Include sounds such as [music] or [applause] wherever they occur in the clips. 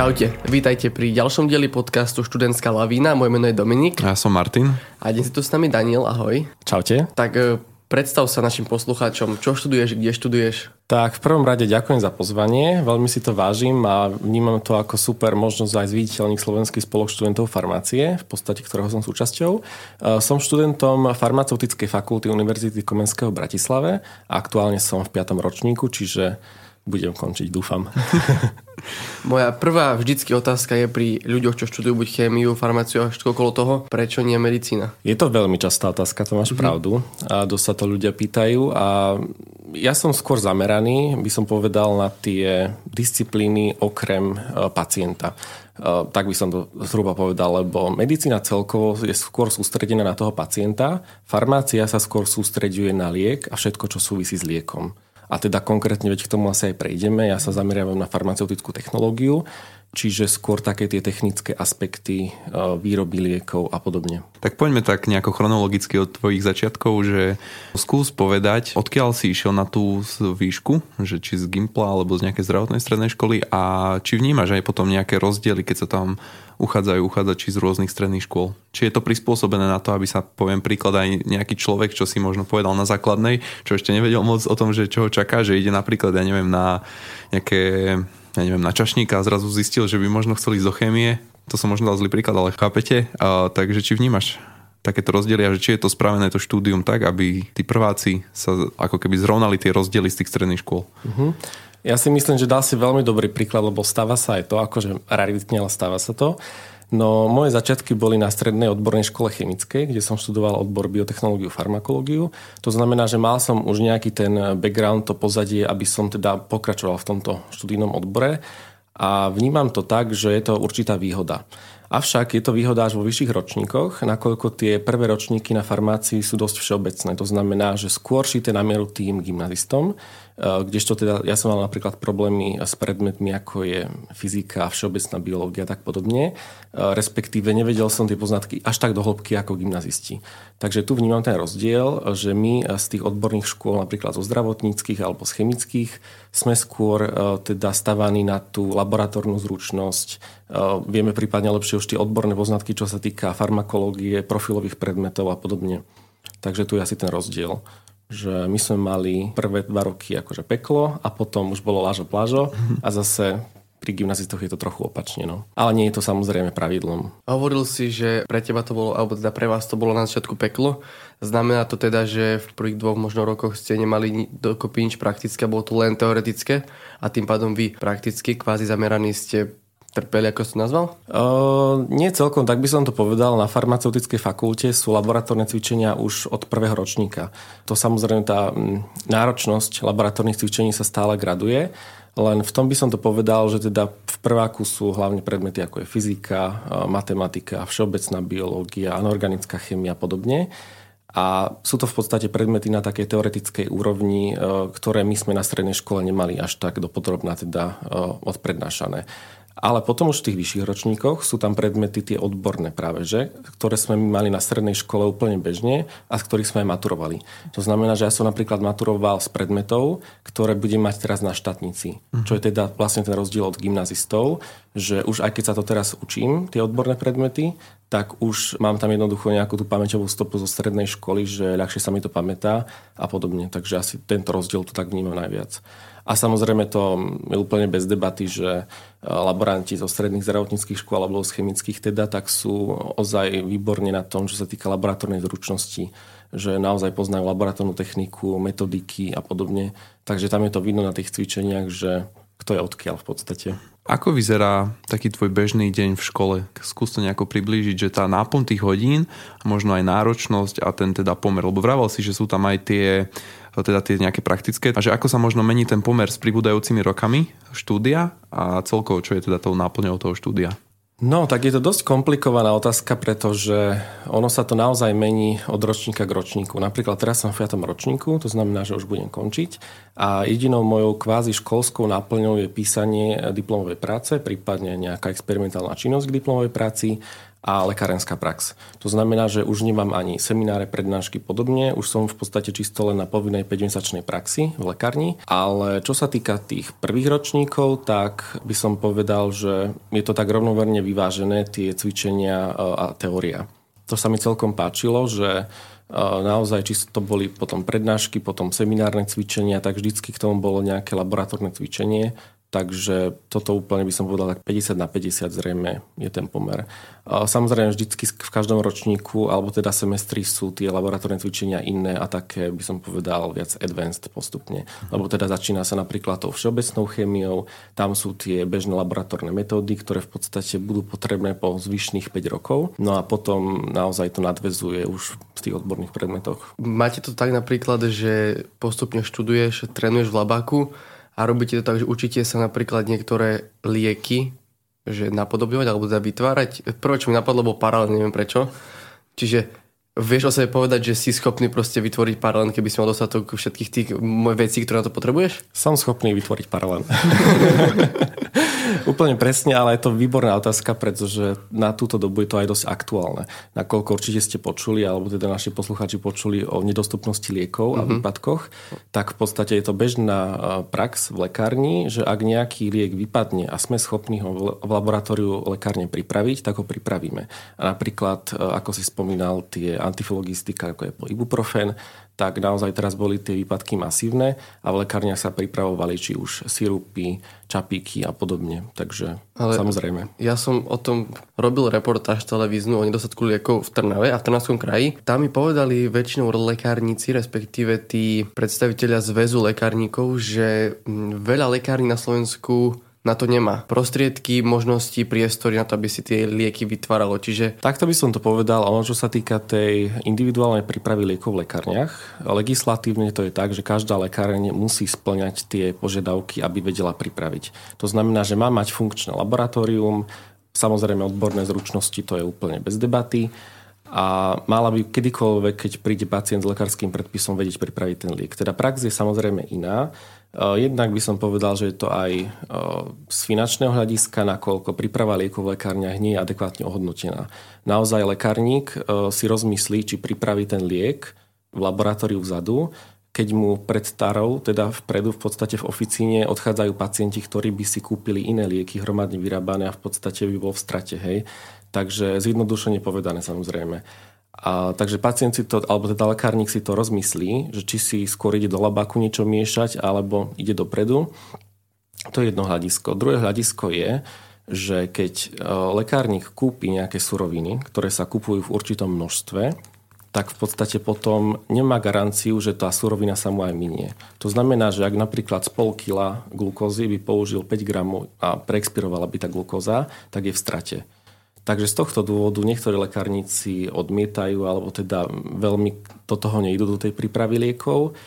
Čaute, vítajte pri ďalšom dieli podcastu Študentská lavína. Moje meno je Dominik. Ja som Martin. A dnes je tu s nami Daniel, ahoj. Čaute. Tak e, predstav sa našim poslucháčom, čo študuješ, kde študuješ. Tak v prvom rade ďakujem za pozvanie, veľmi si to vážim a vnímam to ako super možnosť aj zviditeľniť Slovenský spolok študentov farmácie, v podstate ktorého som súčasťou. E, som študentom farmaceutickej fakulty Univerzity Komenského v Bratislave a aktuálne som v 5. ročníku, čiže budem končiť, dúfam. [laughs] Moja prvá vždycky otázka je pri ľuďoch, čo študujú buď chémiu, farmáciu a všetko okolo toho, prečo nie medicína? Je to veľmi častá otázka, to máš mm-hmm. pravdu. A dosť sa to ľudia pýtajú a ja som skôr zameraný, by som povedal, na tie disciplíny okrem e, pacienta. E, tak by som to zhruba povedal, lebo medicína celkovo je skôr sústredená na toho pacienta, farmácia sa skôr sústreďuje na liek a všetko, čo súvisí s liekom. A teda konkrétne, veď k tomu asi aj prejdeme, ja sa zameriavam na farmaceutickú technológiu, čiže skôr také tie technické aspekty e, výroby liekov a podobne. Tak poďme tak nejako chronologicky od tvojich začiatkov, že skús povedať, odkiaľ si išiel na tú výšku, že či z Gimpla alebo z nejakej zdravotnej strednej školy a či vnímaš aj potom nejaké rozdiely, keď sa tam uchádzajú uchádzači z rôznych stredných škôl. Či je to prispôsobené na to, aby sa, poviem príklad, aj nejaký človek, čo si možno povedal na základnej, čo ešte nevedel moc o tom, že čo ho čaká, že ide napríklad, ja neviem, na nejaké ja neviem, na čašníka a zrazu zistil, že by možno chceli ísť do chémie. To som možno dal zlý príklad, ale chápete? A, takže či vnímaš takéto rozdiely a že či je to spravené to štúdium tak, aby tí prváci sa ako keby zrovnali tie rozdiely z tých stredných škôl. Uh-huh. Ja si myslím, že dal si veľmi dobrý príklad, lebo stáva sa aj to, akože raritne, ale stáva sa to. No moje začiatky boli na strednej odbornej škole chemickej, kde som študoval odbor biotechnológiu, farmakológiu. To znamená, že mal som už nejaký ten background, to pozadie, aby som teda pokračoval v tomto študijnom odbore. A vnímam to tak, že je to určitá výhoda. Avšak je to výhoda až vo vyšších ročníkoch, nakoľko tie prvé ročníky na farmácii sú dosť všeobecné. To znamená, že skôr šíte na mieru tým gymnazistom, kdežto teda ja som mal napríklad problémy s predmetmi, ako je fyzika, všeobecná biológia a tak podobne, eh, respektíve nevedel som tie poznatky až tak do hĺbky ako gymnazisti. Takže tu vnímam ten rozdiel, že my z tých odborných škôl, napríklad zo zdravotníckých alebo z chemických, sme skôr eh, teda stavaní na tú laboratórnu zručnosť, vieme prípadne lepšie už tie odborné poznatky, čo sa týka farmakológie, profilových predmetov a podobne. Takže tu je asi ten rozdiel že my sme mali prvé dva roky akože peklo a potom už bolo lážo plážo a zase pri gymnazistoch je to trochu opačne. No. Ale nie je to samozrejme pravidlom. Hovoril si, že pre teba to bolo, alebo teda pre vás to bolo na začiatku peklo. Znamená to teda, že v prvých dvoch možno rokoch ste nemali dokopy nič praktické, bolo to len teoretické a tým pádom vy prakticky kvázi zameraní ste trpeli, ako si nazval? Uh, nie celkom, tak by som to povedal. Na farmaceutickej fakulte sú laboratórne cvičenia už od prvého ročníka. To samozrejme tá náročnosť laboratórnych cvičení sa stále graduje, len v tom by som to povedal, že teda v prváku sú hlavne predmety ako je fyzika, matematika, všeobecná biológia, anorganická chemia a podobne. A sú to v podstate predmety na takej teoretickej úrovni, ktoré my sme na strednej škole nemali až tak dopodrobná teda odprednášané. Ale potom už v tých vyšších ročníkoch sú tam predmety tie odborné práve, že, ktoré sme mali na strednej škole úplne bežne a z ktorých sme aj maturovali. To znamená, že ja som napríklad maturoval z predmetov, ktoré budem mať teraz na štátnici. Uh-huh. Čo je teda vlastne ten rozdiel od gymnazistov, že už aj keď sa to teraz učím, tie odborné predmety, tak už mám tam jednoducho nejakú tú pamäťovú stopu zo strednej školy, že ľahšie sa mi to pamätá a podobne. Takže asi tento rozdiel tu tak vnímam najviac. A samozrejme to je úplne bez debaty, že e, laboranti zo stredných zdravotníckých škôl alebo z chemických teda, tak sú ozaj výborne na tom, čo sa týka laboratórnej zručnosti, že naozaj poznajú laboratórnu techniku, metodiky a podobne. Takže tam je to vidno na tých cvičeniach, že kto je odkiaľ v podstate. Ako vyzerá taký tvoj bežný deň v škole? Skús to nejako priblížiť, že tá náplň tých hodín, možno aj náročnosť a ten teda pomer, lebo vravel si, že sú tam aj tie teda tie nejaké praktické, a že ako sa možno mení ten pomer s pribúdajúcimi rokami štúdia a celkovo, čo je teda tou náplňou toho štúdia? No, tak je to dosť komplikovaná otázka, pretože ono sa to naozaj mení od ročníka k ročníku. Napríklad teraz som v 5. ročníku, to znamená, že už budem končiť a jedinou mojou kvázi školskou náplňou je písanie diplomovej práce, prípadne nejaká experimentálna činnosť k diplomovej práci a lekárenská prax. To znamená, že už nemám ani semináre, prednášky podobne, už som v podstate čisto len na povinnej 5-mesačnej praxi v lekárni, ale čo sa týka tých prvých ročníkov, tak by som povedal, že je to tak rovnomerne vyvážené tie cvičenia e, a teória. To sa mi celkom páčilo, že e, naozaj, či to boli potom prednášky, potom seminárne cvičenia, tak vždycky k tomu bolo nejaké laboratórne cvičenie Takže toto úplne by som povedal tak 50 na 50 zrejme je ten pomer. Samozrejme vždycky v každom ročníku alebo teda semestri sú tie laboratórne cvičenia iné a také by som povedal viac advanced postupne. Lebo teda začína sa napríklad tou všeobecnou chémiou, tam sú tie bežné laboratórne metódy, ktoré v podstate budú potrebné po zvyšných 5 rokov. No a potom naozaj to nadvezuje už v tých odborných predmetoch. Máte to tak napríklad, že postupne študuješ, trénuješ v labáku a robíte to tak, že učíte sa napríklad niektoré lieky, že napodobňovať alebo teda vytvárať. Prvé, čo mi napadlo, bol paralel, neviem prečo. Čiže vieš o sebe povedať, že si schopný proste vytvoriť paralel, keby si mal dostatok všetkých tých vecí, ktoré na to potrebuješ? Som schopný vytvoriť paralel. [laughs] Úplne presne, ale je to výborná otázka, pretože na túto dobu je to aj dosť aktuálne. Nakoľko určite ste počuli, alebo teda naši poslucháči počuli o nedostupnosti liekov mm-hmm. a mhm. výpadkoch, tak v podstate je to bežná prax v lekárni, že ak nejaký liek vypadne a sme schopní ho v laboratóriu lekárne pripraviť, tak ho pripravíme. A napríklad, ako si spomínal, tie antifologistika, ako je ibuprofen, tak naozaj teraz boli tie výpadky masívne a v lekárniach sa pripravovali či už sirupy, čapíky a podobne. Takže Ale samozrejme. Ja som o tom robil reportáž televíznu o nedostatku liekov v Trnave a v Trnavskom kraji. Tam mi povedali väčšinou lekárnici, respektíve tí predstaviteľia zväzu lekárnikov, že veľa lekární na Slovensku na to nemá prostriedky, možnosti, priestory na to, aby si tie lieky vytváralo. Čiže... Takto by som to povedal, ale čo sa týka tej individuálnej prípravy liekov v lekárniach, legislatívne to je tak, že každá lekáreň musí splňať tie požiadavky, aby vedela pripraviť. To znamená, že má mať funkčné laboratórium, samozrejme odborné zručnosti, to je úplne bez debaty a mala by kedykoľvek, keď príde pacient s lekárským predpisom, vedieť pripraviť ten liek. Teda prax je samozrejme iná. E, jednak by som povedal, že je to aj e, z finančného hľadiska, nakoľko príprava liekov v lekárniach nie je adekvátne ohodnotená. Naozaj lekárnik e, si rozmyslí, či pripraví ten liek v laboratóriu vzadu, keď mu pred starou, teda vpredu v podstate v oficíne odchádzajú pacienti, ktorí by si kúpili iné lieky hromadne vyrábané a v podstate by bol v strate. Hej. Takže zjednodušene povedané samozrejme. A, takže pacient si to, alebo teda lekárnik si to rozmyslí, že či si skôr ide do labáku niečo miešať, alebo ide dopredu. To je jedno hľadisko. Druhé hľadisko je, že keď e, lekárnik kúpi nejaké suroviny, ktoré sa kupujú v určitom množstve, tak v podstate potom nemá garanciu, že tá surovina sa mu aj minie. To znamená, že ak napríklad z pol kila glukózy by použil 5 gramov a preexpirovala by tá glukóza, tak je v strate. Takže z tohto dôvodu niektorí lekárnici odmietajú alebo teda veľmi do toho nejdú do tej prípravy liekov,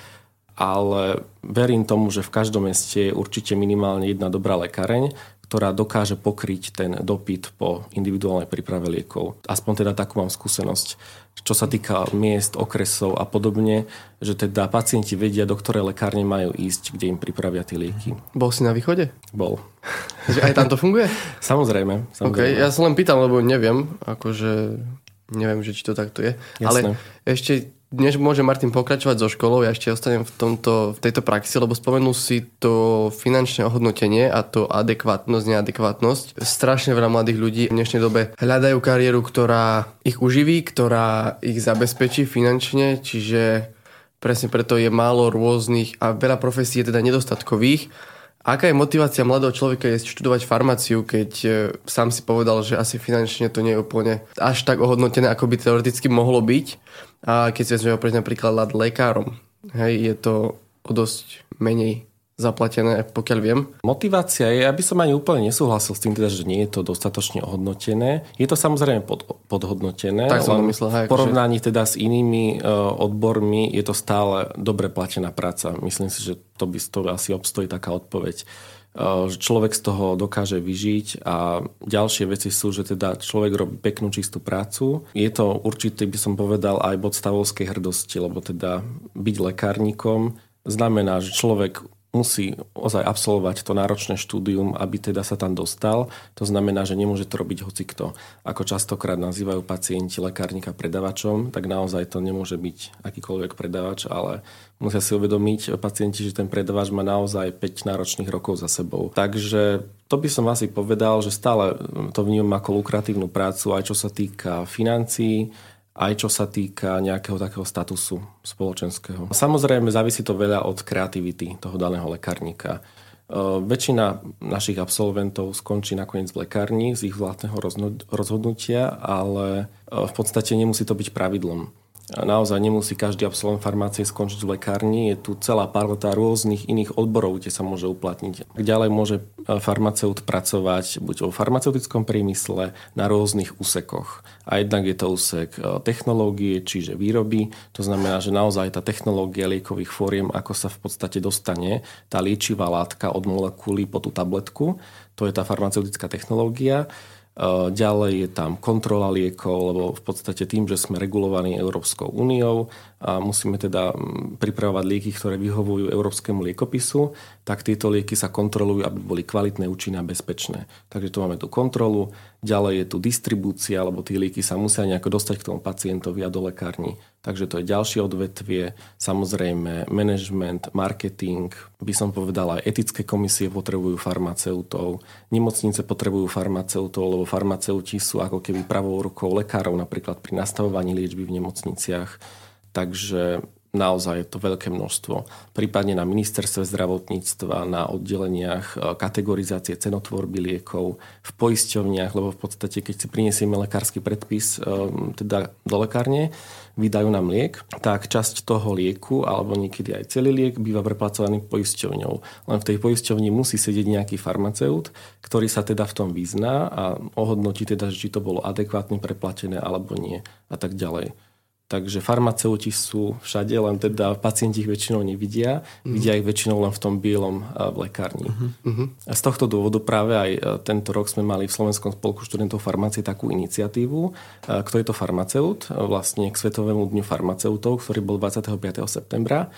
ale verím tomu, že v každom meste je určite minimálne jedna dobrá lekáreň, ktorá dokáže pokryť ten dopyt po individuálnej príprave liekov. Aspoň teda takú mám skúsenosť čo sa týka miest, okresov a podobne, že teda pacienti vedia, do ktorej lekárne majú ísť, kde im pripravia tie lieky. Bol si na východe? Bol. [laughs] Aj tam to funguje? samozrejme. samozrejme. Okay, ja sa len pýtam, lebo neviem, akože neviem, že či to takto je. Jasné. Ale ešte než môže Martin pokračovať so školou, ja ešte ostanem v, tomto, v tejto praxi, lebo spomenul si to finančné ohodnotenie a to adekvátnosť, neadekvátnosť. Strašne veľa mladých ľudí v dnešnej dobe hľadajú kariéru, ktorá ich uživí, ktorá ich zabezpečí finančne, čiže presne preto je málo rôznych a veľa profesí je teda nedostatkových. Aká je motivácia mladého človeka je študovať farmáciu, keď e, sám si povedal, že asi finančne to nie je úplne až tak ohodnotené, ako by teoreticky mohlo byť. A keď si vezmeme napríklad lekárom, hej, je to o dosť menej zaplatené, pokiaľ viem. Motivácia je, aby som ani úplne nesúhlasil s tým, teda, že nie je to dostatočne ohodnotené. Je to samozrejme pod, podhodnotené. Tak som myslel, hej, v porovnaní že... teda s inými uh, odbormi je to stále dobre platená práca. Myslím si, že to by to asi obstojí taká odpoveď uh, že človek z toho dokáže vyžiť a ďalšie veci sú, že teda človek robí peknú čistú prácu. Je to určite, by som povedal, aj bod stavovskej hrdosti, lebo teda byť lekárnikom znamená, že človek musí ozaj absolvovať to náročné štúdium, aby teda sa tam dostal. To znamená, že nemôže to robiť hocikto. Ako častokrát nazývajú pacienti lekárnika predavačom, tak naozaj to nemôže byť akýkoľvek predavač, ale musia si uvedomiť pacienti, že ten predavač má naozaj 5 náročných rokov za sebou. Takže to by som asi povedal, že stále to vnímam ako lukratívnu prácu, aj čo sa týka financií, aj čo sa týka nejakého takého statusu spoločenského. Samozrejme, závisí to veľa od kreativity toho daného lekárnika. E, väčšina našich absolventov skončí nakoniec v lekárni z ich vlastného rozhodnutia, ale e, v podstate nemusí to byť pravidlom. Naozaj nemusí každý absolvent farmácie skončiť v lekárni. Je tu celá paleta rôznych iných odborov, kde sa môže uplatniť. Ďalej môže e, farmaceut pracovať buď vo farmaceutickom priemysle na rôznych úsekoch. A jednak je to úsek e, technológie, čiže výroby. To znamená, že naozaj tá technológia liekových fóriem, ako sa v podstate dostane tá liečivá látka od molekuly po tú tabletku, to je tá farmaceutická technológia. Ďalej je tam kontrola liekov, lebo v podstate tým, že sme regulovaní Európskou úniou a musíme teda pripravovať lieky, ktoré vyhovujú európskemu liekopisu, tak tieto lieky sa kontrolujú, aby boli kvalitné, účinné a bezpečné. Takže tu máme tú kontrolu, ďalej je tu distribúcia, lebo tie lieky sa musia nejako dostať k tomu pacientovi a do lekárni. Takže to je ďalšie odvetvie, samozrejme management, marketing, by som povedal aj etické komisie potrebujú farmaceutov, nemocnice potrebujú farmaceutov, lebo farmaceuti sú ako keby pravou rukou lekárov napríklad pri nastavovaní liečby v nemocniciach. Takže naozaj je to veľké množstvo. Prípadne na ministerstve zdravotníctva, na oddeleniach e, kategorizácie cenotvorby liekov, v poisťovniach, lebo v podstate, keď si prinesieme lekársky predpis e, teda do lekárne, vydajú nám liek, tak časť toho lieku, alebo niekedy aj celý liek, býva preplacovaný poisťovňou. Len v tej poisťovni musí sedieť nejaký farmaceut, ktorý sa teda v tom vyzná a ohodnotí teda, či to bolo adekvátne preplatené alebo nie a tak ďalej. Takže farmaceuti sú všade, len teda pacienti ich väčšinou nevidia. Mm. Vidia ich väčšinou len v tom bielom v lekárni. Mm-hmm. A z tohto dôvodu práve aj e, tento rok sme mali v Slovenskom spolku študentov farmácie takú iniciatívu. E, kto je to farmaceut? Vlastne k Svetovému dňu farmaceutov, ktorý bol 25. septembra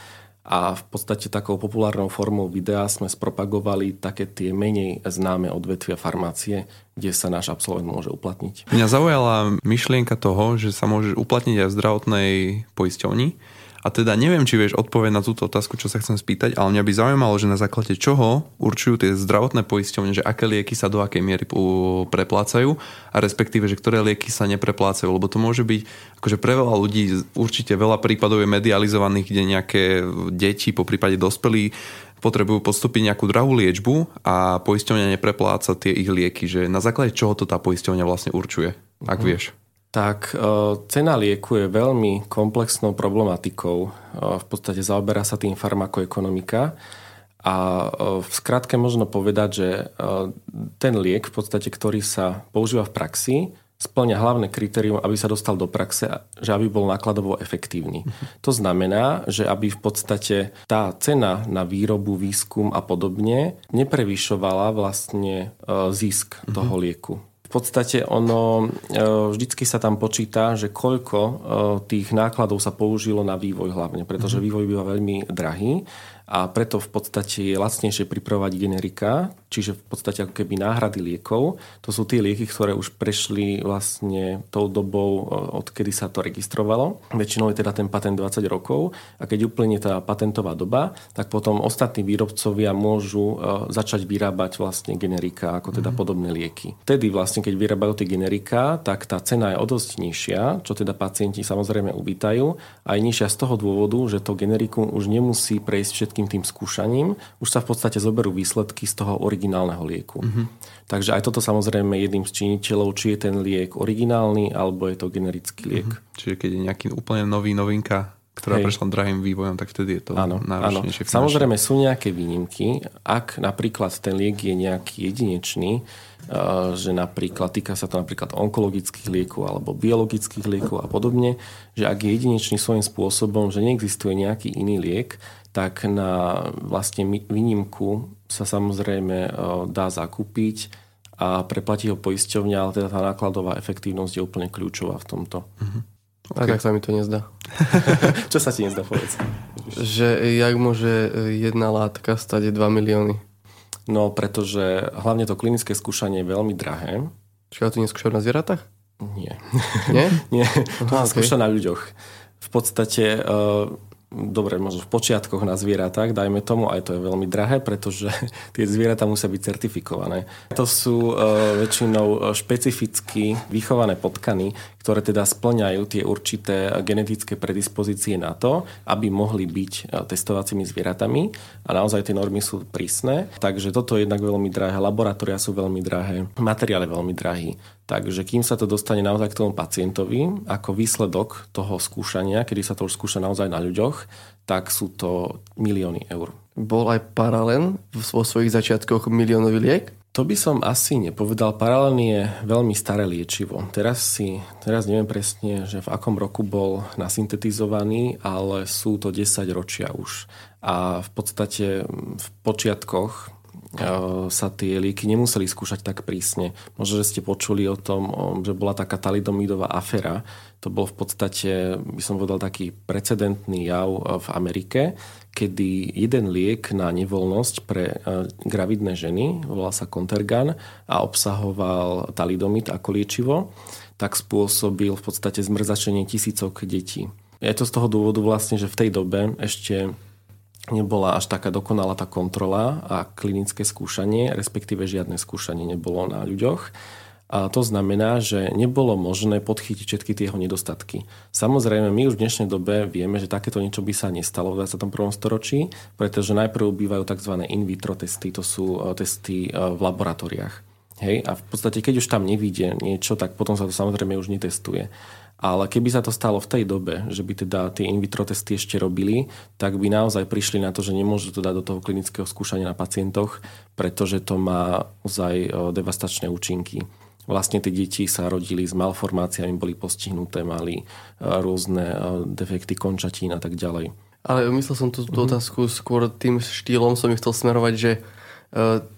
a v podstate takou populárnou formou videa sme spropagovali také tie menej známe odvetvia farmácie, kde sa náš absolvent môže uplatniť. Mňa zaujala myšlienka toho, že sa môžeš uplatniť aj v zdravotnej poisťovni a teda neviem, či vieš odpovedť na túto otázku, čo sa chcem spýtať, ale mňa by zaujímalo, že na základe čoho určujú tie zdravotné poisťovne, že aké lieky sa do akej miery preplácajú a respektíve, že ktoré lieky sa nepreplácajú, lebo to môže byť, akože pre veľa ľudí určite veľa prípadov je medializovaných, kde nejaké deti, po prípade dospelí, potrebujú podstúpiť nejakú drahú liečbu a poisťovňa neprepláca tie ich lieky, že na základe čoho to tá poisťovňa vlastne určuje, ak mm. vieš tak e, cena lieku je veľmi komplexnou problematikou. E, v podstate zaoberá sa tým farmakoekonomika. A e, v skratke možno povedať, že ten liek, v podstate, ktorý sa používa v praxi, splňa hlavné kritérium, aby sa dostal do praxe, že aby bol nákladovo efektívny. Uh-huh. To znamená, že aby v podstate tá cena na výrobu, výskum a podobne neprevyšovala vlastne zisk uh-huh. toho lieku podstate ono, e, vždycky sa tam počíta, že koľko e, tých nákladov sa použilo na vývoj hlavne, pretože mm-hmm. vývoj býva veľmi drahý a preto v podstate je lacnejšie pripravovať generika, čiže v podstate ako keby náhrady liekov. To sú tie lieky, ktoré už prešli vlastne tou dobou, odkedy sa to registrovalo. Väčšinou je teda ten patent 20 rokov a keď uplynie tá patentová doba, tak potom ostatní výrobcovia môžu e, začať vyrábať vlastne generika, ako teda mm. podobné lieky. Vtedy vlastne, keď vyrábajú tie generika, tak tá cena je o dosť nižšia, čo teda pacienti samozrejme uvítajú a je nižšia z toho dôvodu, že to generikum už nemusí prejsť všetkým tým skúšaním, už sa v podstate zoberú výsledky z toho originálneho lieku. Mm-hmm. Takže aj toto samozrejme jedným z činiteľov, či je ten liek originálny, alebo je to generický liek. Mm-hmm. Čiže keď je nejaký úplne nový novinka, ktorá Hej. prešla drahým vývojom, tak vtedy je to áno, náročnejšie. Áno. Samozrejme sú nejaké výnimky. Ak napríklad ten liek je nejaký jedinečný, že napríklad týka sa to napríklad onkologických liekov alebo biologických liekov a podobne, že ak je jedinečný svojím spôsobom, že neexistuje nejaký iný liek, tak na vlastne výnimku sa samozrejme e, dá zakúpiť a preplatí ho poisťovňa, ale teda tá nákladová efektívnosť je úplne kľúčová v tomto. Uh-huh. Okay. A tak sa mi to nezdá. [laughs] Čo sa ti nezdá, povedz? Že jak môže jedna látka stať 2 milióny? No, pretože hlavne to klinické skúšanie je veľmi drahé. Čiže to neskúšajú na zvieratách? Nie. Nie? [laughs] Nie, to sa skúša na ľuďoch. V podstate uh, dobre, možno v počiatkoch na zvieratách, dajme tomu, aj to je veľmi drahé, pretože [laughs] tie zvieratá musia byť certifikované. To sú uh, väčšinou špecificky vychované potkany, ktoré teda splňajú tie určité genetické predispozície na to, aby mohli byť e, testovacími zvieratami a naozaj tie normy sú prísne. Takže toto je jednak veľmi drahé, laboratória sú veľmi drahé, je veľmi drahý. Takže kým sa to dostane naozaj k tomu pacientovi, ako výsledok toho skúšania, kedy sa to už skúša naozaj na ľuďoch, tak sú to milióny eur. Bol aj paralén vo svojich začiatkoch miliónový liek? To by som asi nepovedal. Paralén je veľmi staré liečivo. Teraz si, teraz neviem presne, že v akom roku bol nasyntetizovaný, ale sú to 10 ročia už. A v podstate v počiatkoch sa tie lieky nemuseli skúšať tak prísne. Možno, že ste počuli o tom, že bola taká talidomidová afera. To bol v podstate, by som povedal, taký precedentný jav v Amerike, kedy jeden liek na nevoľnosť pre gravidné ženy, volal sa Contergan a obsahoval talidomid ako liečivo, tak spôsobil v podstate zmrzačenie tisícok detí. Je to z toho dôvodu vlastne, že v tej dobe ešte nebola až taká dokonalá tá kontrola a klinické skúšanie, respektíve žiadne skúšanie nebolo na ľuďoch. A to znamená, že nebolo možné podchytiť všetky tie jeho nedostatky. Samozrejme, my už v dnešnej dobe vieme, že takéto niečo by sa nestalo v 21. storočí, pretože najprv bývajú tzv. in vitro testy, to sú e, testy e, v laboratóriách. Hej? A v podstate, keď už tam nevíde niečo, tak potom sa to samozrejme už netestuje. Ale keby sa to stalo v tej dobe, že by teda tie in vitro testy ešte robili, tak by naozaj prišli na to, že nemôžu to dať do toho klinického skúšania na pacientoch, pretože to má ozaj devastačné účinky. Vlastne tie deti sa rodili s malformáciami, boli postihnuté, mali rôzne defekty končatín a tak ďalej. Ale myslel som tú, tú mm-hmm. otázku skôr tým štýlom, som ich chcel smerovať, že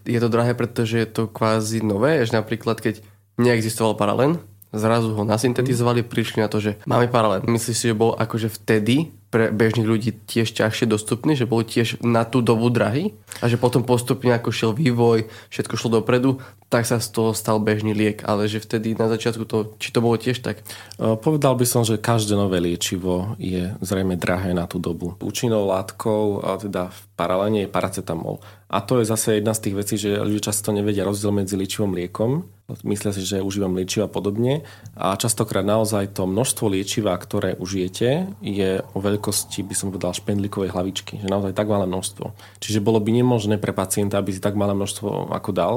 je to drahé, pretože je to kvázi nové, že napríklad keď neexistoval paralén, zrazu ho nasyntetizovali, prišli na to, že máme paralel. Myslíš si, že bol akože vtedy pre bežných ľudí tiež ťažšie dostupný, že bol tiež na tú dobu drahý a že potom postupne ako šiel vývoj, všetko šlo dopredu, tak sa z toho stal bežný liek, ale že vtedy na začiatku to, či to bolo tiež tak? Povedal by som, že každé nové liečivo je zrejme drahé na tú dobu. Účinnou látkou, teda v paralene je paracetamol. A to je zase jedna z tých vecí, že ľudia často nevedia rozdiel medzi liečivom liekom. Myslia si, že užívam liečiva podobne. A častokrát naozaj to množstvo liečiva, ktoré užijete, je o veľkosti, by som povedal, špendlíkovej hlavičky. Že naozaj tak malé množstvo. Čiže bolo by nemožné pre pacienta, aby si tak malé množstvo ako dal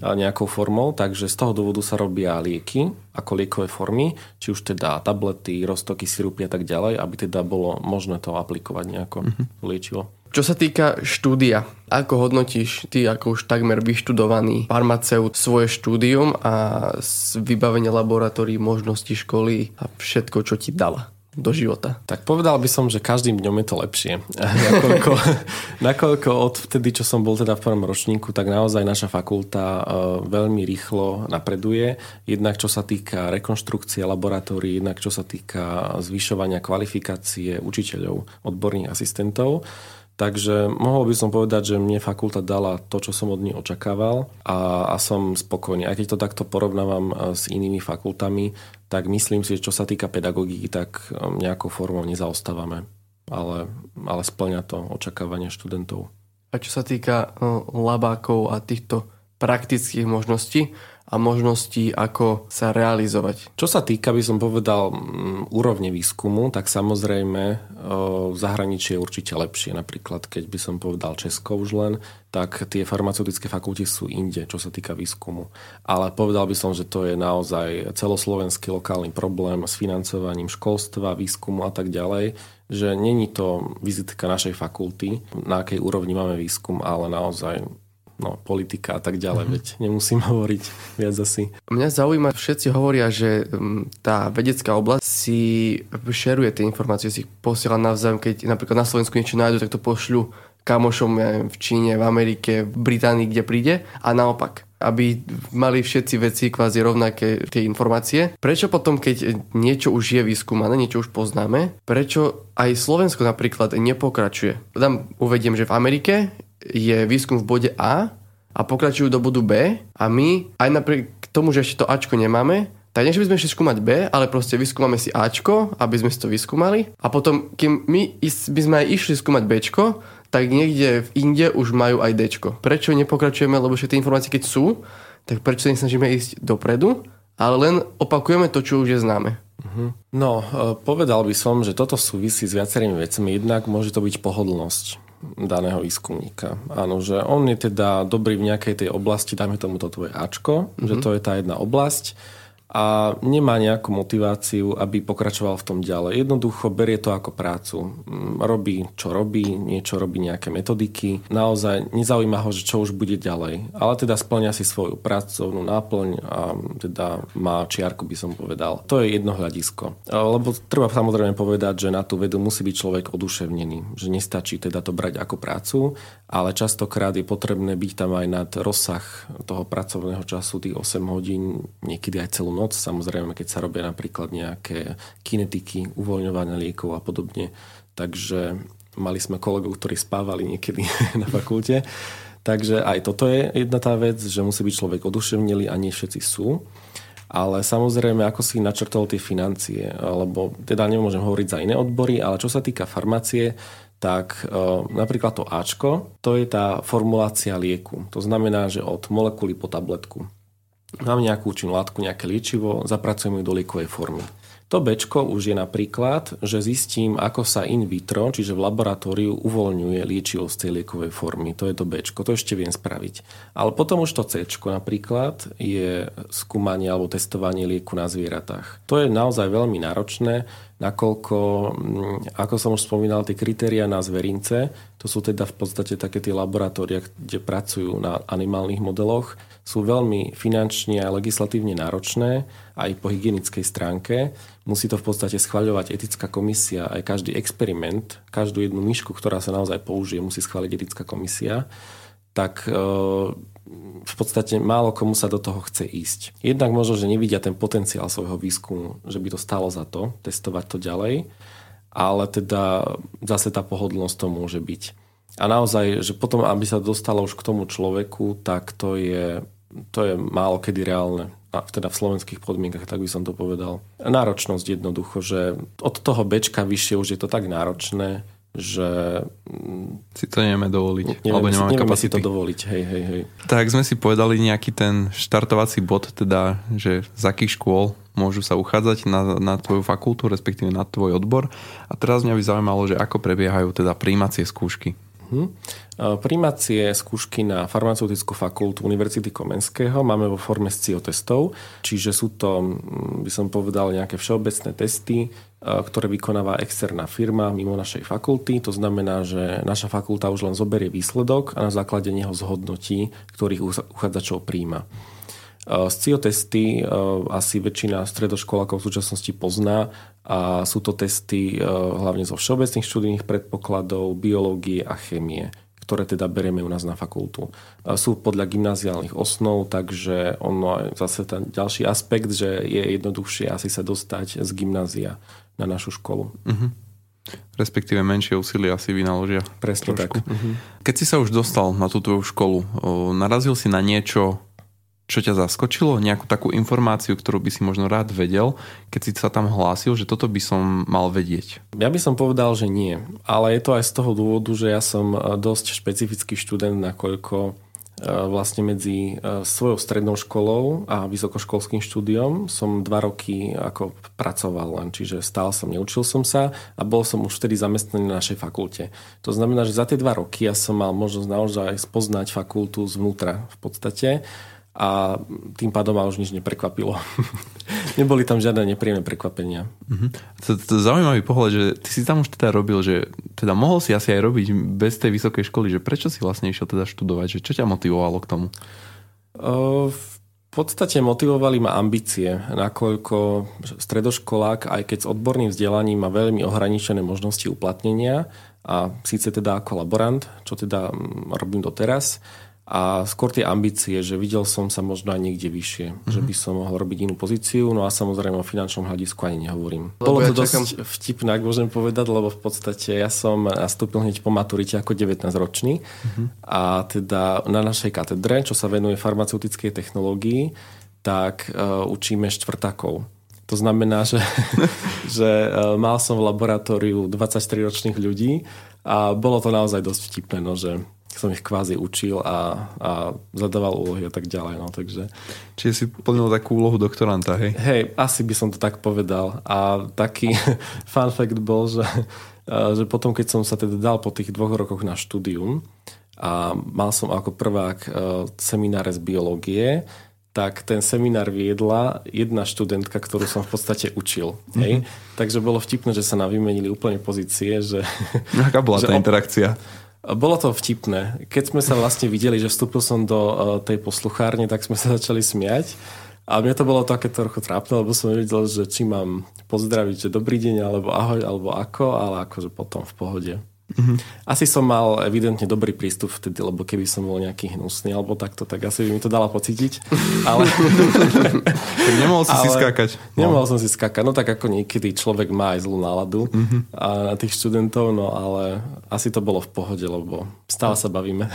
nejakou formou, takže z toho dôvodu sa robia lieky ako liekové formy, či už teda tablety, roztoky, sirupy a tak ďalej, aby teda bolo možné to aplikovať nejako mm-hmm. liečivo. Čo sa týka štúdia, ako hodnotíš ty ako už takmer vyštudovaný farmaceut svoje štúdium a vybavenie laboratórií, možnosti školy a všetko, čo ti dala? do života? Tak povedal by som, že každým dňom je to lepšie. [laughs] nakoľko, [laughs] nakoľko od vtedy, čo som bol teda v prvom ročníku, tak naozaj naša fakulta uh, veľmi rýchlo napreduje. Jednak čo sa týka rekonštrukcie laboratórií, jednak čo sa týka zvyšovania kvalifikácie učiteľov, odborných asistentov. Takže mohol by som povedať, že mne fakulta dala to, čo som od nej očakával a, a som spokojný. Aj keď to takto porovnávam e, s inými fakultami, tak myslím si, že čo sa týka pedagogiky, tak e, nejakou formou nezaostávame. Ale, ale splňa to očakávanie študentov. A čo sa týka e, labákov a týchto praktických možností, a možností, ako sa realizovať. Čo sa týka, by som povedal, mm, úrovne výskumu, tak samozrejme v zahraničí je určite lepšie. Napríklad, keď by som povedal Česko už len, tak tie farmaceutické fakulty sú inde, čo sa týka výskumu. Ale povedal by som, že to je naozaj celoslovenský lokálny problém s financovaním školstva, výskumu a tak ďalej, že není to vizitka našej fakulty, na akej úrovni máme výskum, ale naozaj no, politika a tak ďalej, mm-hmm. veď nemusím [laughs] hovoriť viac asi. Mňa zaujíma, všetci hovoria, že mm, tá vedecká oblasť si šeruje tie informácie, si ich posiela navzájom, keď napríklad na Slovensku niečo nájdu, tak to pošľu kamošom ja neviem, v Číne, v Amerike, v Británii, kde príde a naopak aby mali všetci veci kvázi rovnaké tie informácie. Prečo potom, keď niečo už je vyskúmané, niečo už poznáme, prečo aj Slovensko napríklad nepokračuje? Dám uvediem, že v Amerike je výskum v bode A a pokračujú do bodu B a my aj napriek tomu, že ešte to Ačko nemáme, tak než by sme išli skúmať B, ale proste vyskúmame si Ačko, aby sme si to vyskúmali a potom, kým my by sme aj išli skúmať Bčko, tak niekde v inde už majú aj Dčko. Prečo nepokračujeme, lebo všetky informácie, keď sú, tak prečo sa nesnažíme ísť dopredu, ale len opakujeme to, čo už je známe. Mhm. No, e, povedal by som, že toto súvisí s viacerými vecmi. Jednak môže to byť pohodlnosť daného výskumníka. Áno, že on je teda dobrý v nejakej tej oblasti, dajme tomu to tvoje Ačko, mm-hmm. že to je tá jedna oblasť a nemá nejakú motiváciu, aby pokračoval v tom ďalej. Jednoducho berie to ako prácu. Mm, robí, čo robí, niečo robí, nejaké metodiky. Naozaj nezaujíma ho, že čo už bude ďalej. Ale teda splňa si svoju pracovnú náplň a teda má čiarku, by som povedal. To je jedno hľadisko. Lebo treba samozrejme povedať, že na tú vedu musí byť človek oduševnený. Že nestačí teda to brať ako prácu, ale častokrát je potrebné byť tam aj nad rozsah toho pracovného času, tých 8 hodín, niekedy aj celú noc, samozrejme, keď sa robia napríklad nejaké kinetiky, uvoľňovania liekov a podobne. Takže mali sme kolegov, ktorí spávali niekedy [laughs] na fakulte. Takže aj toto je jedna tá vec, že musí byť človek oduševnelý a nie všetci sú. Ale samozrejme, ako si načrtol tie financie, lebo teda nemôžem hovoriť za iné odbory, ale čo sa týka farmácie, tak e, napríklad to Ačko, to je tá formulácia lieku. To znamená, že od molekuly po tabletku. Mám nejakú účinnú látku, nejaké liečivo, zapracujem ju do liekovej formy. To bečko už je napríklad, že zistím, ako sa in vitro, čiže v laboratóriu uvoľňuje liečivo z tej liekovej formy. To je to bečko, to ešte viem spraviť. Ale potom už to C napríklad je skúmanie alebo testovanie lieku na zvieratách. To je naozaj veľmi náročné, nakoľko, mm, ako som už spomínal, tie kritéria na zverince, to sú teda v podstate také tie laboratória, kde pracujú na animálnych modeloch, sú veľmi finančne a legislatívne náročné aj po hygienickej stránke. Musí to v podstate schvaľovať etická komisia, aj každý experiment, každú jednu myšku, ktorá sa naozaj použije, musí schváliť etická komisia. Tak e, v podstate málo komu sa do toho chce ísť. Jednak možno, že nevidia ten potenciál svojho výskumu, že by to stalo za to, testovať to ďalej, ale teda zase tá pohodlnosť to môže byť. A naozaj, že potom, aby sa dostalo už k tomu človeku, tak to je, to je málo kedy reálne. A teda v slovenských podmienkach, tak by som to povedal. Náročnosť jednoducho, že od toho bečka vyššie už je to tak náročné, že mm, si to nevieme dovoliť. Nevieme, alebo nemáme, nevieme si to dovoliť. Hej, hej, hej. Tak sme si povedali nejaký ten štartovací bod, teda, že z akých škôl môžu sa uchádzať na, na tvoju fakultu, respektíve na tvoj odbor. A teraz mňa by zaujímalo, že ako prebiehajú teda príjmacie skúšky. Uh-huh. Primácie skúšky na farmaceutickú fakultu Univerzity Komenského máme vo forme SCIO testov, čiže sú to, by som povedal, nejaké všeobecné testy, ktoré vykonáva externá firma mimo našej fakulty. To znamená, že naša fakulta už len zoberie výsledok a na základe neho zhodnotí, ktorých uchádzačov príjma. SCIO testy asi väčšina stredoškolákov v súčasnosti pozná a sú to testy hlavne zo všeobecných študijných predpokladov, biológie a chémie ktoré teda berieme u nás na fakultu. Sú podľa gymnáziálnych osnov, takže ono zase ten ďalší aspekt, že je jednoduchšie asi sa dostať z gymnázia na našu školu. Uh-huh. Respektíve menšie úsilie asi vynaložia. Presne trošku. tak. Uh-huh. Keď si sa už dostal na tú tvoju školu, narazil si na niečo, čo ťa zaskočilo? Nejakú takú informáciu, ktorú by si možno rád vedel, keď si sa tam hlásil, že toto by som mal vedieť? Ja by som povedal, že nie. Ale je to aj z toho dôvodu, že ja som e, dosť špecifický študent, nakoľko e, vlastne medzi e, svojou strednou školou a vysokoškolským štúdiom som dva roky ako pracoval len, čiže stál som, neučil som sa a bol som už vtedy zamestnaný na našej fakulte. To znamená, že za tie dva roky ja som mal možnosť naozaj spoznať fakultu zvnútra v podstate a tým pádom ma už nič neprekvapilo. [laughs] Neboli tam žiadne nepríjemné prekvapenia. Uh-huh. To, to zaujímavý pohľad, že ty si tam už teda robil, že teda mohol si asi aj robiť bez tej vysokej školy, že prečo si vlastne išiel teda študovať, že čo ťa motivovalo k tomu? Uh, v podstate motivovali ma ambície, nakoľko stredoškolák, aj keď s odborným vzdelaním má veľmi ohraničené možnosti uplatnenia a síce teda ako laborant, čo teda mm, robím doteraz, a skôr tie ambície, že videl som sa možno aj niekde vyššie, mm-hmm. že by som mohol robiť inú pozíciu, no a samozrejme o finančnom hľadisku ani nehovorím. Lebo Bolo to ja dosť čakám... vtipné, ak môžem povedať, lebo v podstate ja som nastúpil hneď po maturite ako 19-ročný mm-hmm. a teda na našej katedre, čo sa venuje farmaceutickej technológii, tak uh, učíme štvrtákov. To znamená, že, [laughs] že uh, mal som v laboratóriu 23-ročných ľudí a bolo to naozaj dosť vtipné, no, že som ich kvázi učil a, a zadával úlohy a tak ďalej. No, takže... Čiže si plnil takú úlohu doktoranta, hej? Hej, asi by som to tak povedal. A taký [laughs] fun fact bol, že, že potom, keď som sa teda dal po tých dvoch rokoch na štúdium a mal som ako prvák e, semináre z biológie, tak ten seminár viedla jedna študentka, ktorú som v podstate učil. Hej? Mm-hmm. Takže bolo vtipné, že sa nám vymenili úplne pozície. Že, Aká bola [laughs] tá interakcia? Bolo to vtipné. Keď sme sa vlastne videli, že vstúpil som do uh, tej posluchárne, tak sme sa začali smiať. A mne to bolo také trochu trápne, lebo som nevedel, že či mám pozdraviť, že dobrý deň, alebo ahoj, alebo ako, ale akože potom v pohode. Mm-hmm. Asi som mal evidentne dobrý prístup vtedy, lebo keby som bol nejaký hnusný alebo takto, tak asi by mi to dala pocítiť. Ale... [laughs] tak nemohol si ale... si skákať. No. Nemohol som si skákať. No tak ako niekedy človek má aj zlú náladu mm-hmm. a na tých študentov, no ale asi to bolo v pohode, lebo stále sa bavíme.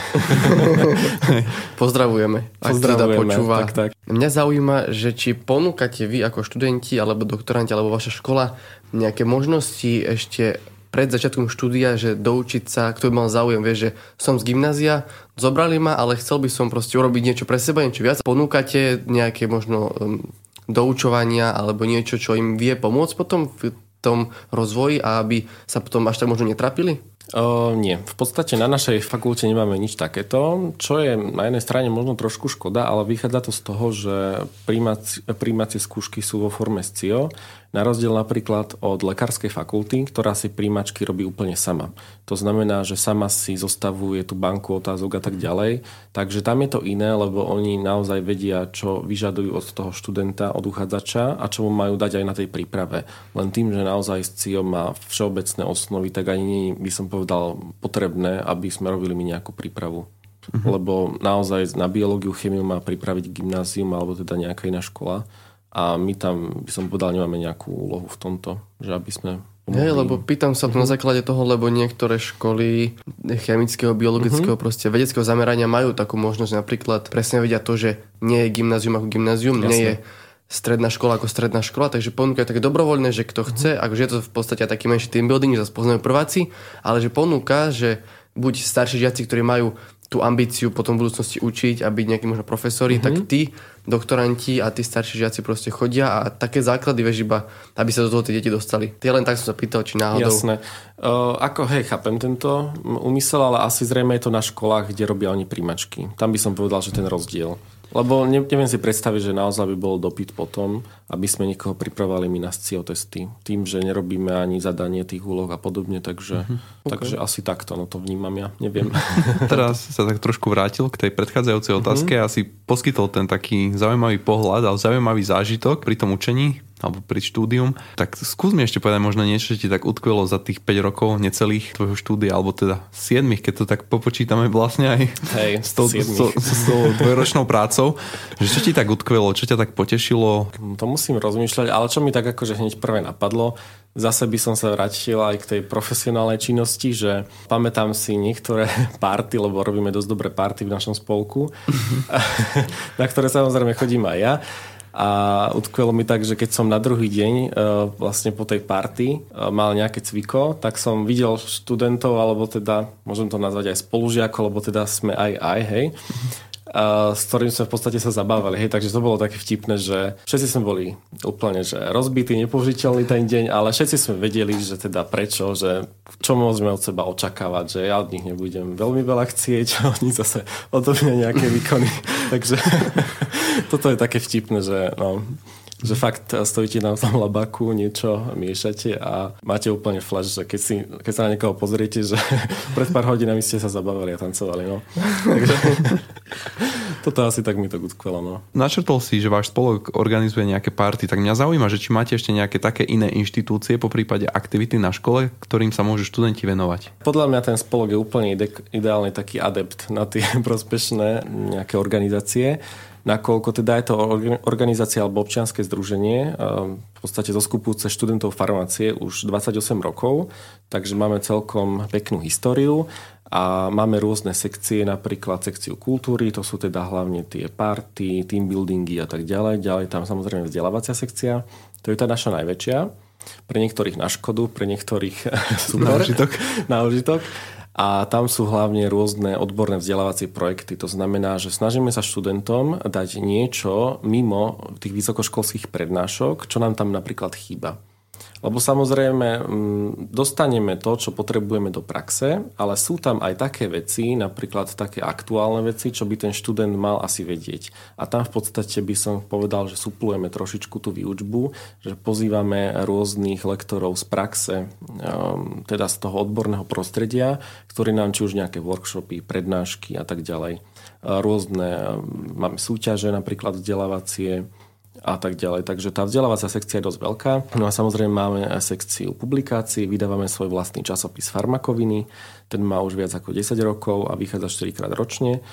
[laughs] Pozdravujeme. Pozdravujeme. Počúva. Tak, tak. Mňa zaujíma, že či ponúkate vy ako študenti alebo doktoranti alebo vaša škola nejaké možnosti ešte pred začiatkom štúdia, že doučiť sa, kto by mal záujem, vie, že som z gymnázia, zobrali ma, ale chcel by som proste urobiť niečo pre seba, niečo viac. Ponúkate nejaké možno um, doučovania alebo niečo, čo im vie pomôcť potom v tom rozvoji a aby sa potom až tak možno netrapili? O, nie, v podstate na našej fakulte nemáme nič takéto, čo je na jednej strane možno trošku škoda, ale vychádza to z toho, že príjmacie skúšky sú vo forme SCIO, na rozdiel napríklad od lekárskej fakulty, ktorá si príjmačky robí úplne sama. To znamená, že sama si zostavuje tú banku otázok a tak ďalej. Takže tam je to iné, lebo oni naozaj vedia, čo vyžadujú od toho študenta, od uchádzača a čo mu majú dať aj na tej príprave. Len tým, že naozaj SCIO má všeobecné osnovy, tak ani by som povedal potrebné, aby sme robili mi nejakú prípravu. Uh-huh. Lebo naozaj na biológiu, chemiu má pripraviť gymnázium alebo teda nejaká iná škola a my tam, by som povedal, nemáme nejakú úlohu v tomto, že aby sme Hej, lebo pýtam sa to uh-huh. na mhm. základe toho, lebo niektoré školy chemického, biologického, uh-huh. proste vedeckého zamerania majú takú možnosť, napríklad presne vedia to, že nie je gymnázium ako gymnázium, Jasne. nie je stredná škola ako stredná škola, takže ponúkajú také dobrovoľné, že kto chce, uh-huh. akože je to v podstate taký menší team building, že sa poznajú prváci, ale že ponúka, že buď starší žiaci, ktorí majú tú ambíciu potom v budúcnosti učiť a byť nejakí možno profesori, mm-hmm. tak tí doktoranti a tí starší žiaci proste chodia a také základy vieš iba, aby sa do toho tie deti dostali. Tie len tak som sa pýtal, či náhodou. Jasné. Uh, ako hej, chápem tento úmysel, ale asi zrejme je to na školách, kde robia oni príjmačky. Tam by som povedal, že ten rozdiel. Lebo neviem si predstaviť, že naozaj by bol dopyt potom, aby sme niekoho pripravovali my na SCIO testy. Tým, že nerobíme ani zadanie tých úloh a podobne, takže, uh-huh. okay. takže asi takto, no to vnímam ja, neviem. [laughs] Teraz sa tak trošku vrátil k tej predchádzajúcej otázke uh-huh. a si poskytol ten taký zaujímavý pohľad a zaujímavý zážitok pri tom učení alebo pri štúdium. Tak skús mi ešte povedať možno niečo, čo ti tak utkvelo za tých 5 rokov necelých tvojho štúdia, alebo teda 7, keď to tak popočítame vlastne aj Hej, s tou, s, s tou dvojročnou prácou. Že čo ti tak utkvelo, čo ťa tak potešilo? To musím rozmýšľať, ale čo mi tak akože hneď prvé napadlo, Zase by som sa vrátil aj k tej profesionálnej činnosti, že pamätám si niektoré [laughs] party, lebo robíme dosť dobré party v našom spolku, [laughs] na ktoré samozrejme chodím aj ja a utkvelo mi tak, že keď som na druhý deň e, vlastne po tej party e, mal nejaké cviko, tak som videl študentov, alebo teda môžem to nazvať aj spolužiakov, lebo teda sme aj aj, hej, s ktorým sme v podstate sa zabávali. Hej, takže to bolo také vtipné, že všetci sme boli úplne že rozbití, nepoužiteľní ten deň, ale všetci sme vedeli, že teda prečo, že čo môžeme od seba očakávať, že ja od nich nebudem veľmi veľa chcieť [laughs] a oni zase odo mňa nejaké výkony. [laughs] takže [laughs] toto je také vtipné, že no, Že fakt stojíte na tom labaku, niečo miešate a máte úplne flash, že keď, si, keď sa na niekoho pozriete, že [laughs] pred pár hodinami ste sa zabavili a tancovali. No. [laughs] Takže [laughs] toto asi tak mi to utkvelo. No. Načrtol si, že váš spolok organizuje nejaké party, tak mňa zaujíma, že či máte ešte nejaké také iné inštitúcie, po prípade aktivity na škole, ktorým sa môžu študenti venovať. Podľa mňa ten spolok je úplne ide- ideálny taký adept na tie prospešné nejaké organizácie nakoľko teda je to organizácia alebo občianske združenie, v podstate zoskupujúce študentov farmácie už 28 rokov, takže máme celkom peknú históriu a máme rôzne sekcie, napríklad sekciu kultúry, to sú teda hlavne tie party, team buildingy a tak ďalej. Ďalej tam samozrejme vzdelávacia sekcia, to je tá naša najväčšia. Pre niektorých na škodu, pre niektorých [laughs] super. Na užitok. na užitok. A tam sú hlavne rôzne odborné vzdelávacie projekty. To znamená, že snažíme sa študentom dať niečo mimo tých vysokoškolských prednášok, čo nám tam napríklad chýba. Lebo samozrejme mm, dostaneme to, čo potrebujeme do praxe, ale sú tam aj také veci, napríklad také aktuálne veci, čo by ten študent mal asi vedieť. A tam v podstate by som povedal, že suplujeme trošičku tú výučbu, že pozývame rôznych lektorov z praxe, ehm, teda z toho odborného prostredia, ktorí nám či už nejaké workshopy, prednášky a tak ďalej. Rôzne, ehm, máme súťaže napríklad vzdelávacie, a tak ďalej. Takže tá vzdelávacia sekcia je dosť veľká. No a samozrejme máme sekciu publikácií, vydávame svoj vlastný časopis Farmakoviny. Ten má už viac ako 10 rokov a vychádza 4 krát ročne.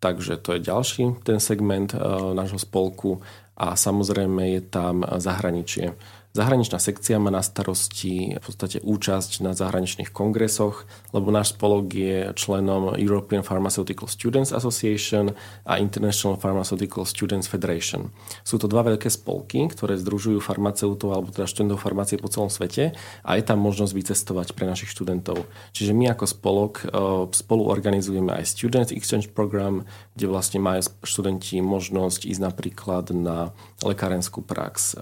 Takže to je ďalší ten segment uh, nášho spolku a samozrejme je tam zahraničie. Zahraničná sekcia má na starosti v podstate účasť na zahraničných kongresoch, lebo náš spolok je členom European Pharmaceutical Students Association a International Pharmaceutical Students Federation. Sú to dva veľké spolky, ktoré združujú farmaceutov alebo teda študentov farmácie po celom svete a je tam možnosť vycestovať pre našich študentov. Čiže my ako spolok e, spolu organizujeme aj Student Exchange Program, kde vlastne majú študenti možnosť ísť napríklad na lekárenskú prax,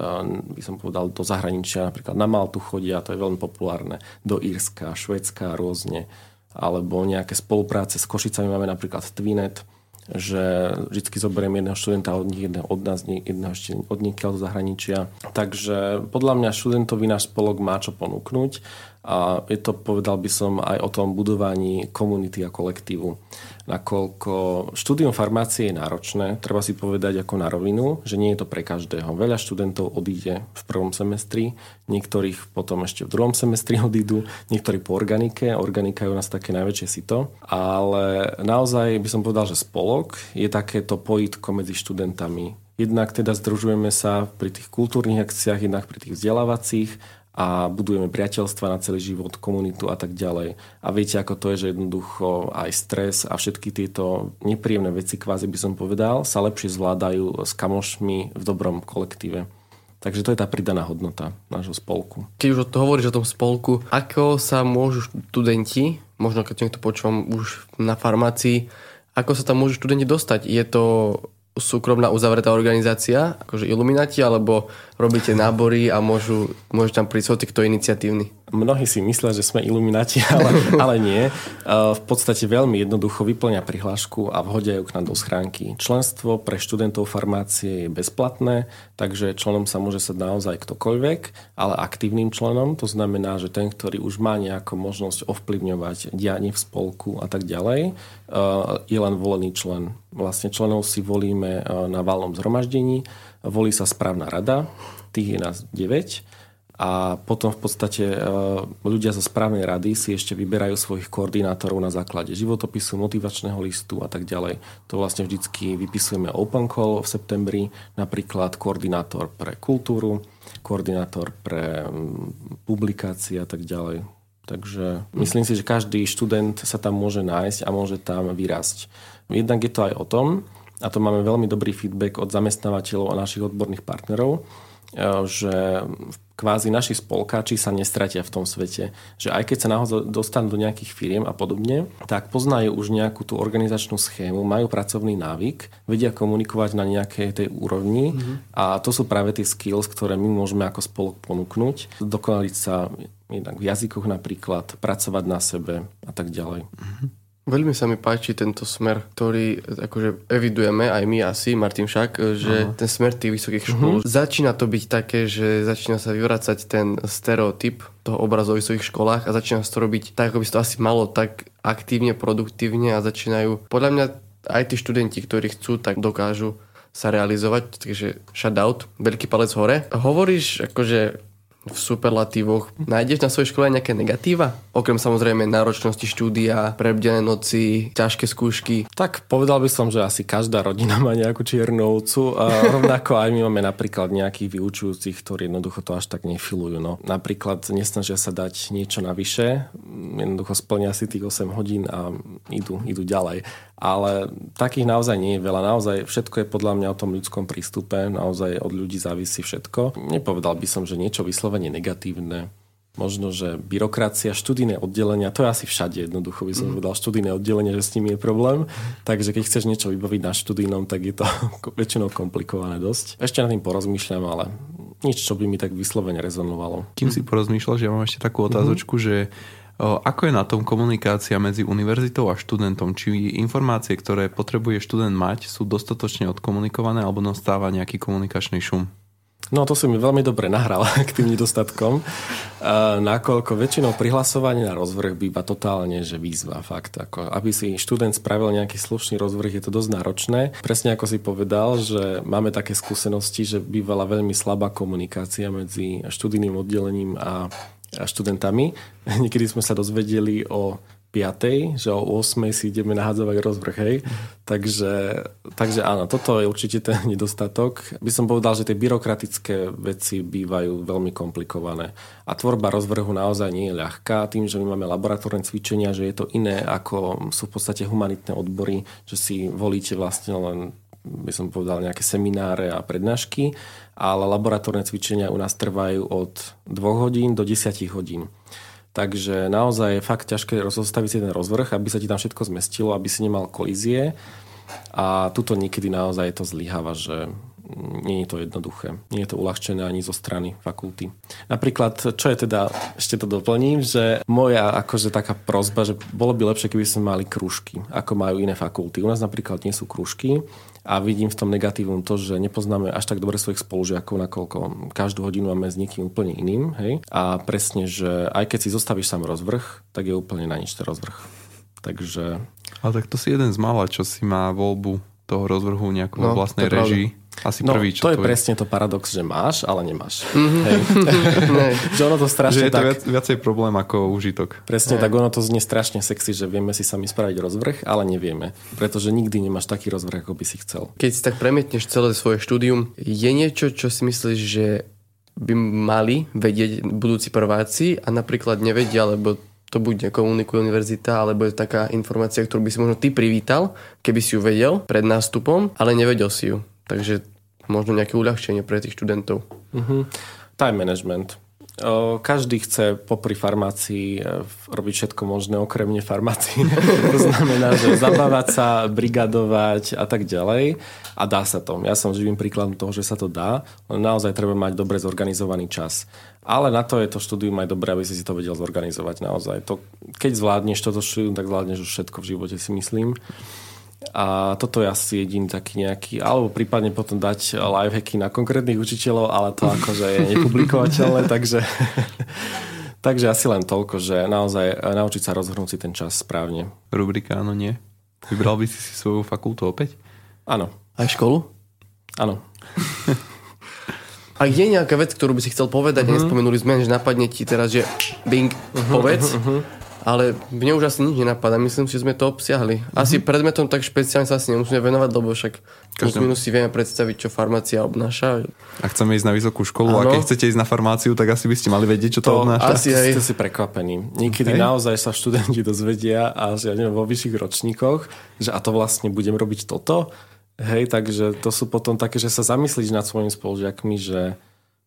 by som povedal, do zahraničia, napríklad na Maltu chodia, to je veľmi populárne, do Írska, Švedska rôzne, alebo nejaké spolupráce s Košicami. Máme napríklad Twinet, že vždy zoberiem jedného študenta od nich, jedného od nás, jedného ešte od niekiaľ do zahraničia. Takže podľa mňa študentovi náš spolok má čo ponúknuť a je to, povedal by som, aj o tom budovaní komunity a kolektívu. Nakoľko štúdium farmácie je náročné, treba si povedať ako na rovinu, že nie je to pre každého. Veľa študentov odíde v prvom semestri, niektorých potom ešte v druhom semestri [laughs] odídu, niektorí po organike. Organika je u nás také najväčšie sito. Ale naozaj by som povedal, že spolok je takéto pojitko medzi študentami. Jednak teda združujeme sa pri tých kultúrnych akciách, jednak pri tých vzdelávacích a budujeme priateľstva na celý život, komunitu a tak ďalej. A viete, ako to je, že jednoducho aj stres a všetky tieto nepríjemné veci, kvázi by som povedal, sa lepšie zvládajú s kamošmi v dobrom kolektíve. Takže to je tá pridaná hodnota nášho spolku. Keď už to hovoríš o tom spolku, ako sa môžu študenti, možno keď niekto počúvam už na farmácii, ako sa tam môžu študenti dostať? Je to súkromná uzavretá organizácia, akože Illuminati, alebo robíte nábory a môžu, môžu tam prísť kto iniciatívny? Mnohí si myslia, že sme iluminati, [laughs] ale, ale nie. V podstate veľmi jednoducho vyplňa prihlášku a vhodia ju k nám do schránky. Členstvo pre študentov farmácie je bezplatné, takže členom sa môže sa naozaj ktokoľvek, ale aktívnym členom, to znamená, že ten, ktorý už má nejakú možnosť ovplyvňovať dianie v spolku a tak ďalej, je len volený člen. Vlastne členov si volíme na valnom zhromaždení, volí sa správna rada, tých je nás 9 a potom v podstate e, ľudia zo správnej rady si ešte vyberajú svojich koordinátorov na základe životopisu, motivačného listu a tak ďalej. To vlastne vždycky vypisujeme open call v septembri, napríklad koordinátor pre kultúru, koordinátor pre publikácie a tak ďalej. Takže myslím si, že každý študent sa tam môže nájsť a môže tam vyrásť. Jednak je to aj o tom, a to máme veľmi dobrý feedback od zamestnávateľov a našich odborných partnerov, že kvázi naši spolkáči sa nestratia v tom svete. Že aj keď sa naozaj dostanú do nejakých firiem a podobne, tak poznajú už nejakú tú organizačnú schému, majú pracovný návyk, vedia komunikovať na nejakej tej úrovni mm-hmm. a to sú práve tie skills, ktoré my môžeme ako spolok ponúknuť. Dokonaliť sa jednak v jazykoch napríklad, pracovať na sebe a tak ďalej. Mm-hmm. Veľmi sa mi páči tento smer, ktorý akože evidujeme aj my asi, Martin však, že uh-huh. ten smer tých vysokých škôl, uh-huh. začína to byť také, že začína sa vyvracať ten stereotyp toho obrazu o vysokých školách a začína sa to robiť tak, ako by to asi malo, tak aktívne, produktívne a začínajú, podľa mňa aj tí študenti, ktorí chcú, tak dokážu sa realizovať, takže shoutout, veľký palec hore. Hovoríš akože v superlatívoch. Nájdeš na svojej škole nejaké negatíva? Okrem samozrejme náročnosti štúdia, prebdené noci, ťažké skúšky. Tak povedal by som, že asi každá rodina má nejakú čiernu ovcu. A rovnako aj my máme napríklad nejakých vyučujúcich, ktorí jednoducho to až tak nefilujú. No. Napríklad nesnažia sa dať niečo navyše, jednoducho splnia si tých 8 hodín a idú, idú ďalej ale takých naozaj nie je veľa. Naozaj všetko je podľa mňa o tom ľudskom prístupe, naozaj od ľudí závisí všetko. Nepovedal by som, že niečo vyslovene negatívne. Možno, že byrokracia, študijné oddelenia, to je asi všade jednoducho, by som mm. povedal, študijné oddelenie, že s tým je problém. Takže keď chceš niečo vybaviť na študijnom, tak je to [laughs] väčšinou komplikované dosť. Ešte nad tým porozmýšľam, ale nič, čo by mi tak vyslovene rezonovalo. Kým si porozmýšľal, že ja mám ešte takú otázočku, mm-hmm. že ako je na tom komunikácia medzi univerzitou a študentom? Či informácie, ktoré potrebuje študent mať, sú dostatočne odkomunikované alebo nastáva nejaký komunikačný šum? No to si mi veľmi dobre nahral [laughs] k tým nedostatkom, nakoľko väčšinou prihlasovanie na rozvrh býva totálne, že výzva fakt. Ako, aby si študent spravil nejaký slušný rozvrh, je to dosť náročné. Presne ako si povedal, že máme také skúsenosti, že bývala veľmi slabá komunikácia medzi študijným oddelením a študentami. [laughs] Niekedy sme sa dozvedeli o 5, že o 8 si ideme nahádzovať rozvrh, hej. Takže, takže áno, toto je určite ten [laughs] nedostatok. By som povedal, že tie byrokratické veci bývajú veľmi komplikované. A tvorba rozvrhu naozaj nie je ľahká. Tým, že my máme laboratórne cvičenia, že je to iné ako sú v podstate humanitné odbory, že si volíte vlastne len by som povedal, nejaké semináre a prednášky, ale laboratórne cvičenia u nás trvajú od 2 hodín do 10 hodín. Takže naozaj je fakt ťažké rozstaviť si ten rozvrh, aby sa ti tam všetko zmestilo, aby si nemal kolízie. A tuto niekedy naozaj to zlyháva, že nie je to jednoduché. Nie je to uľahčené ani zo strany fakulty. Napríklad, čo je teda, ešte to doplním, že moja akože taká prozba, že bolo by lepšie, keby sme mali krúžky, ako majú iné fakulty. U nás napríklad nie sú krúžky a vidím v tom negatívum to, že nepoznáme až tak dobre svojich spolužiakov, nakoľko každú hodinu máme s niekým úplne iným. Hej? A presne, že aj keď si zostavíš sám rozvrh, tak je úplne na nič ten rozvrh. Takže... Ale tak to si jeden z mála, čo si má voľbu toho rozvrhu nejakú no, vlastnej režii. Asi no, prvý, čo to je presne to paradox, že máš, ale nemáš. Mm-hmm. Hej. [laughs] [laughs] že ono to strašne že je to tak... viac, viacej problém ako užitok. Presne Hej. tak, ono to znie strašne sexy, že vieme si sami spraviť rozvrh, ale nevieme. Pretože nikdy nemáš taký rozvrh, ako by si chcel. Keď si tak premietneš celé svoje štúdium, je niečo, čo si myslíš, že by mali vedieť budúci prváci a napríklad nevedia, lebo to buď nekomunikuje univerzita, alebo je taká informácia, ktorú by si možno ty privítal, keby si ju vedel pred nástupom, ale nevedel si ju. Takže možno nejaké uľahčenie pre tých študentov. Uh-huh. Time management. Každý chce popri farmácii e, robiť všetko možné okrem farmácii. [laughs] to znamená, že zabávať sa, brigadovať a tak ďalej. A dá sa to. Ja som živým príkladom toho, že sa to dá, naozaj treba mať dobre zorganizovaný čas. Ale na to je to štúdium aj dobré, aby si si to vedel zorganizovať naozaj. To, keď zvládneš toto štúdium, tak zvládneš už všetko v živote, si myslím. A toto je asi jediný taký nejaký, alebo prípadne potom dať lifehacky na konkrétnych učiteľov, ale to akože je nepublikovateľné, [laughs] takže, [laughs] takže asi len toľko, že naozaj naučiť sa rozhrnúť si ten čas správne. Rubrika áno, nie. Vybral by si si svoju fakultu opäť? Áno. Aj školu? Áno. [laughs] A je nejaká vec, ktorú by si chcel povedať, uh-huh. nespomenuli sme, že napadne ti teraz, že bing, uh-huh, povedz. Uh-huh ale mne už asi nič nenapadá. Myslím že sme to obsiahli. Asi mm-hmm. predmetom tak špeciálne sa asi nemusíme venovať, lebo však plus minus si vieme predstaviť, čo farmácia obnáša. A chceme ísť na vysokú školu ano. a keď chcete ísť na farmáciu, tak asi by ste mali vedieť, čo to, to obnáša. Asi aj. Ste si prekvapení. Niekedy hej. naozaj sa študenti dozvedia a že ja neviem, vo vyšších ročníkoch, že a to vlastne budem robiť toto. Hej, takže to sú potom také, že sa zamyslíš nad svojimi spolužiakmi, že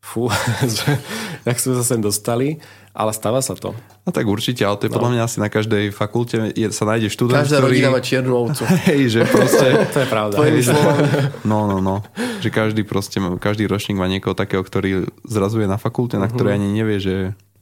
fú, [laughs] že jak sme sa sem dostali, ale stáva sa to. No tak určite, ale to je no. podľa mňa asi na každej fakulte je, sa nájde študent, Každá ktorý... rodina má čiernu ovcu. [laughs] Hej, že proste... [laughs] to je pravda. Hej, že... No, no, no. Že každý proste, každý ročník má niekoho takého, ktorý zrazuje na fakulte, na ktorej uh-huh. ani nevie, že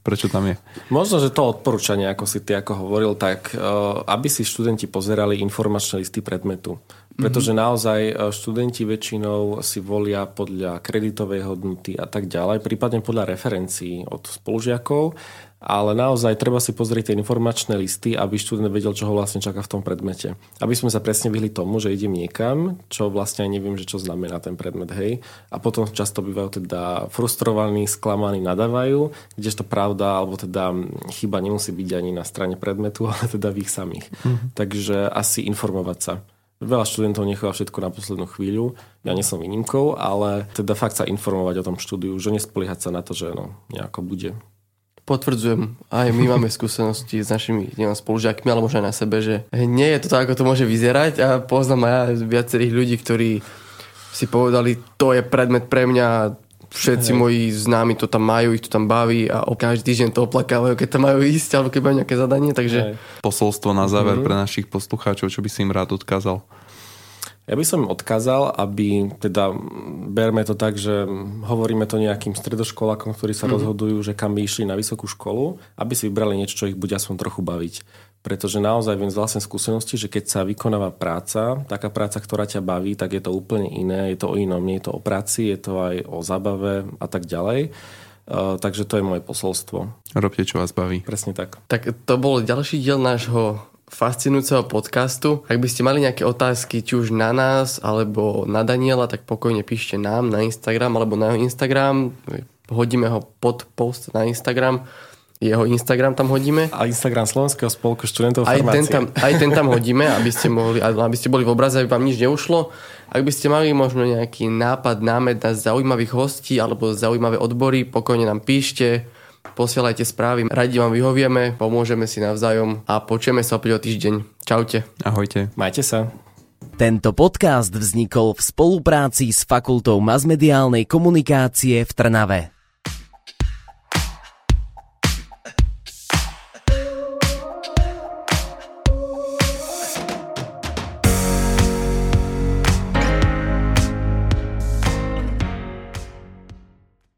Prečo tam je? Možno, že to odporúčanie, ako si ty ako hovoril, tak aby si študenti pozerali informačné listy predmetu. Pretože mm-hmm. naozaj študenti väčšinou si volia podľa kreditovej hodnoty a tak ďalej, prípadne podľa referencií od spolužiakov ale naozaj treba si pozrieť tie informačné listy, aby študent vedel, čo ho vlastne čaká v tom predmete. Aby sme sa presne vyhli tomu, že idem niekam, čo vlastne aj neviem, že čo znamená ten predmet, hej. A potom často bývajú teda frustrovaní, sklamaní, nadávajú, kdežto pravda, alebo teda chyba nemusí byť ani na strane predmetu, [laughs] ale teda v ich samých. Mm-hmm. Takže asi informovať sa. Veľa študentov necháva všetko na poslednú chvíľu. Ja nie som výnimkou, ale teda fakt sa informovať o tom štúdiu, že nespoliehať sa na to, že no, nejako bude potvrdzujem, aj my máme skúsenosti s našimi neviem, spolužiakmi, ale možno aj na sebe, že nie je to tak, ako to môže vyzerať a poznám aj viacerých ľudí, ktorí si povedali, to je predmet pre mňa, všetci Hej. moji známi to tam majú, ich to tam baví a o každý týždeň to oplakávajú, keď tam majú ísť alebo keď majú nejaké zadanie, takže... Hej. Posolstvo na záver mm-hmm. pre našich poslucháčov, čo by si im rád odkázal? Ja by som im odkázal, aby, teda berme to tak, že hovoríme to nejakým stredoškolákom, ktorí sa mm. rozhodujú, že kam by išli na vysokú školu, aby si vybrali niečo, čo ich bude aspoň trochu baviť. Pretože naozaj viem z vlastnej skúsenosti, že keď sa vykonáva práca, taká práca, ktorá ťa baví, tak je to úplne iné, je to o inom, nie je to o práci, je to aj o zabave a tak ďalej. Uh, takže to je moje posolstvo. Robte, čo vás baví. Presne tak. Tak to bol ďalší diel nášho fascinujúceho podcastu. Ak by ste mali nejaké otázky, či už na nás, alebo na Daniela, tak pokojne píšte nám na Instagram, alebo na jeho Instagram. Hodíme ho pod post na Instagram. Jeho Instagram tam hodíme. A Instagram Slovenského spolku študentov aj ten, tam, aj ten tam hodíme, aby ste, mohli, aby ste boli v obraze, aby vám nič neušlo. Ak by ste mali možno nejaký nápad, námed na zaujímavých hostí alebo zaujímavé odbory, pokojne nám píšte posielajte správy, radi vám vyhovieme, pomôžeme si navzájom a počujeme sa opäť o týždeň. Čaute. Ahojte. Majte sa. Tento podcast vznikol v spolupráci s Fakultou masmediálnej komunikácie v Trnave.